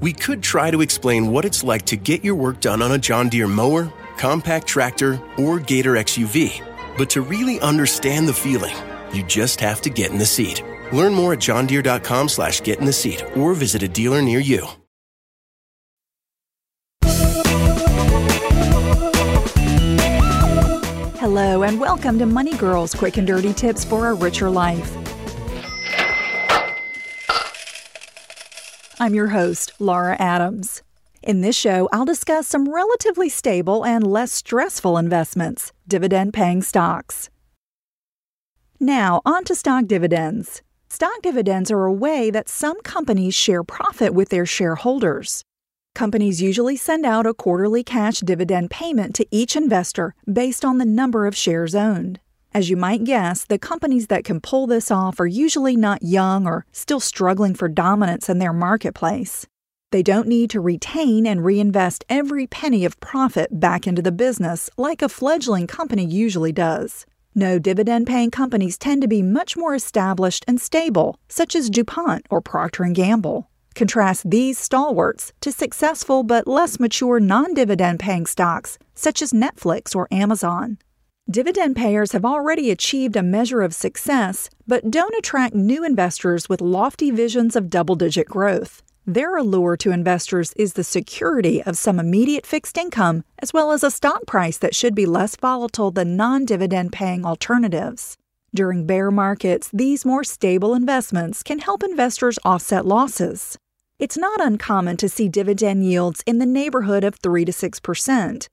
We could try to explain what it's like to get your work done on a John Deere mower, compact tractor, or Gator XUV. But to really understand the feeling, you just have to get in the seat. Learn more at johndeere.com slash get in the seat or visit a dealer near you. Hello, and welcome to Money Girls Quick and Dirty Tips for a Richer Life. I'm your host, Laura Adams. In this show, I'll discuss some relatively stable and less stressful investments, dividend paying stocks. Now, on to stock dividends. Stock dividends are a way that some companies share profit with their shareholders. Companies usually send out a quarterly cash dividend payment to each investor based on the number of shares owned. As you might guess, the companies that can pull this off are usually not young or still struggling for dominance in their marketplace. They don't need to retain and reinvest every penny of profit back into the business like a fledgling company usually does. No dividend paying companies tend to be much more established and stable, such as DuPont or Procter & Gamble. Contrast these stalwarts to successful but less mature non dividend paying stocks such as Netflix or Amazon. Dividend payers have already achieved a measure of success, but don't attract new investors with lofty visions of double digit growth. Their allure to investors is the security of some immediate fixed income, as well as a stock price that should be less volatile than non dividend paying alternatives. During bear markets, these more stable investments can help investors offset losses. It's not uncommon to see dividend yields in the neighborhood of 3 to 6%.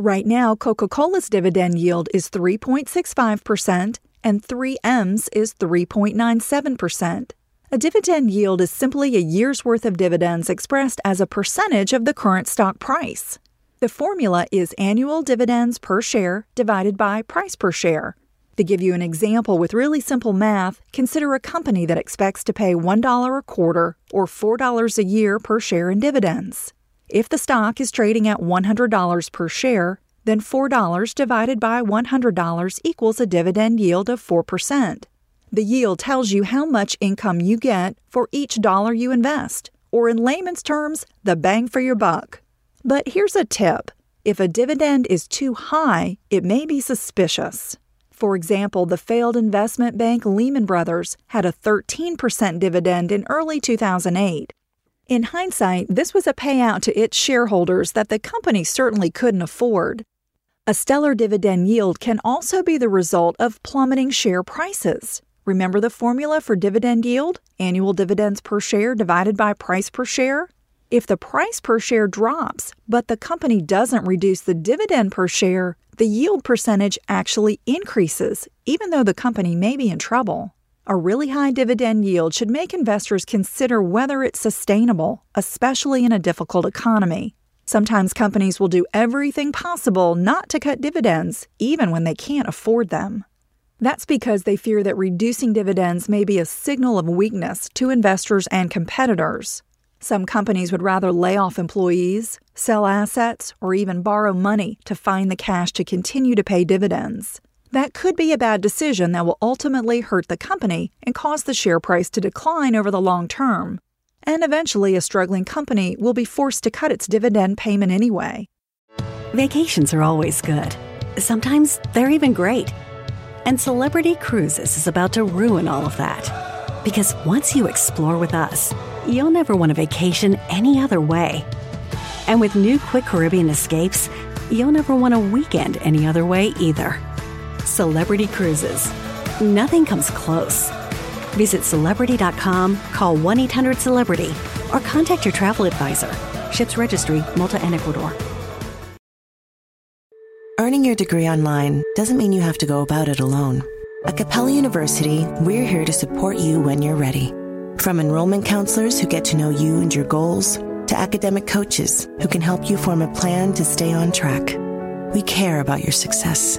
Right now, Coca Cola's dividend yield is 3.65%, and 3M's is 3.97%. A dividend yield is simply a year's worth of dividends expressed as a percentage of the current stock price. The formula is annual dividends per share divided by price per share. To give you an example with really simple math, consider a company that expects to pay $1 a quarter or $4 a year per share in dividends. If the stock is trading at $100 per share, then $4 divided by $100 equals a dividend yield of 4%. The yield tells you how much income you get for each dollar you invest, or in layman's terms, the bang for your buck. But here's a tip if a dividend is too high, it may be suspicious. For example, the failed investment bank Lehman Brothers had a 13% dividend in early 2008. In hindsight, this was a payout to its shareholders that the company certainly couldn't afford. A stellar dividend yield can also be the result of plummeting share prices. Remember the formula for dividend yield? Annual dividends per share divided by price per share? If the price per share drops, but the company doesn't reduce the dividend per share, the yield percentage actually increases, even though the company may be in trouble. A really high dividend yield should make investors consider whether it's sustainable, especially in a difficult economy. Sometimes companies will do everything possible not to cut dividends, even when they can't afford them. That's because they fear that reducing dividends may be a signal of weakness to investors and competitors. Some companies would rather lay off employees, sell assets, or even borrow money to find the cash to continue to pay dividends. That could be a bad decision that will ultimately hurt the company and cause the share price to decline over the long term. And eventually, a struggling company will be forced to cut its dividend payment anyway. Vacations are always good. Sometimes they're even great. And Celebrity Cruises is about to ruin all of that. Because once you explore with us, you'll never want a vacation any other way. And with new Quick Caribbean escapes, you'll never want a weekend any other way either. Celebrity Cruises. Nothing comes close. Visit celebrity.com, call 1 800 Celebrity, or contact your travel advisor. Ships Registry, Malta and Ecuador. Earning your degree online doesn't mean you have to go about it alone. At Capella University, we're here to support you when you're ready. From enrollment counselors who get to know you and your goals, to academic coaches who can help you form a plan to stay on track, we care about your success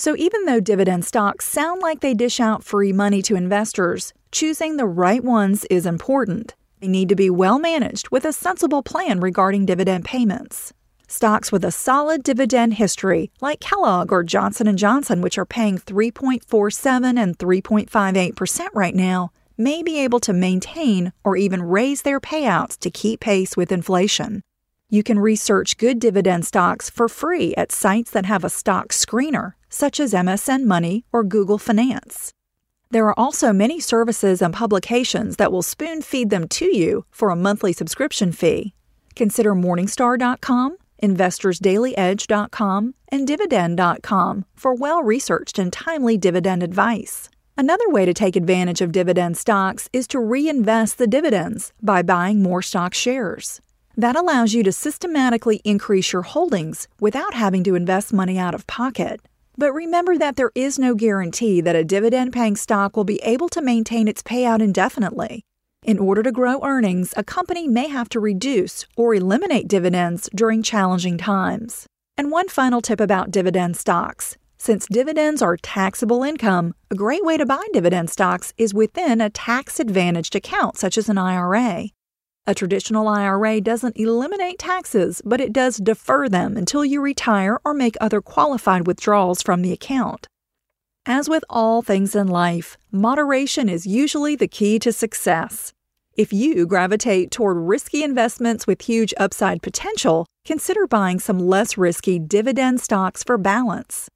So, even though dividend stocks sound like they dish out free money to investors, choosing the right ones is important. They need to be well managed with a sensible plan regarding dividend payments. Stocks with a solid dividend history, like Kellogg or Johnson & Johnson, which are paying 3.47 and 3.58% right now, may be able to maintain or even raise their payouts to keep pace with inflation. You can research good dividend stocks for free at sites that have a stock screener such as MSN Money or Google Finance. There are also many services and publications that will spoon feed them to you for a monthly subscription fee. Consider Morningstar.com, InvestorsDailyEdge.com, and Dividend.com for well researched and timely dividend advice. Another way to take advantage of dividend stocks is to reinvest the dividends by buying more stock shares. That allows you to systematically increase your holdings without having to invest money out of pocket. But remember that there is no guarantee that a dividend paying stock will be able to maintain its payout indefinitely. In order to grow earnings, a company may have to reduce or eliminate dividends during challenging times. And one final tip about dividend stocks. Since dividends are taxable income, a great way to buy dividend stocks is within a tax advantaged account such as an IRA. A traditional IRA doesn't eliminate taxes, but it does defer them until you retire or make other qualified withdrawals from the account. As with all things in life, moderation is usually the key to success. If you gravitate toward risky investments with huge upside potential, consider buying some less risky dividend stocks for balance.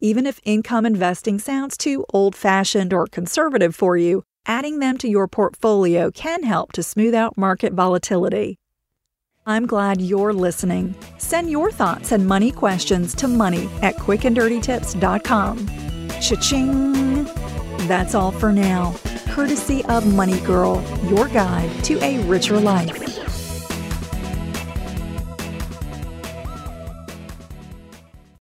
Even if income investing sounds too old fashioned or conservative for you, Adding them to your portfolio can help to smooth out market volatility. I'm glad you're listening. Send your thoughts and money questions to money at quickanddirtytips.com. Cha-ching! That's all for now. Courtesy of Money Girl, your guide to a richer life.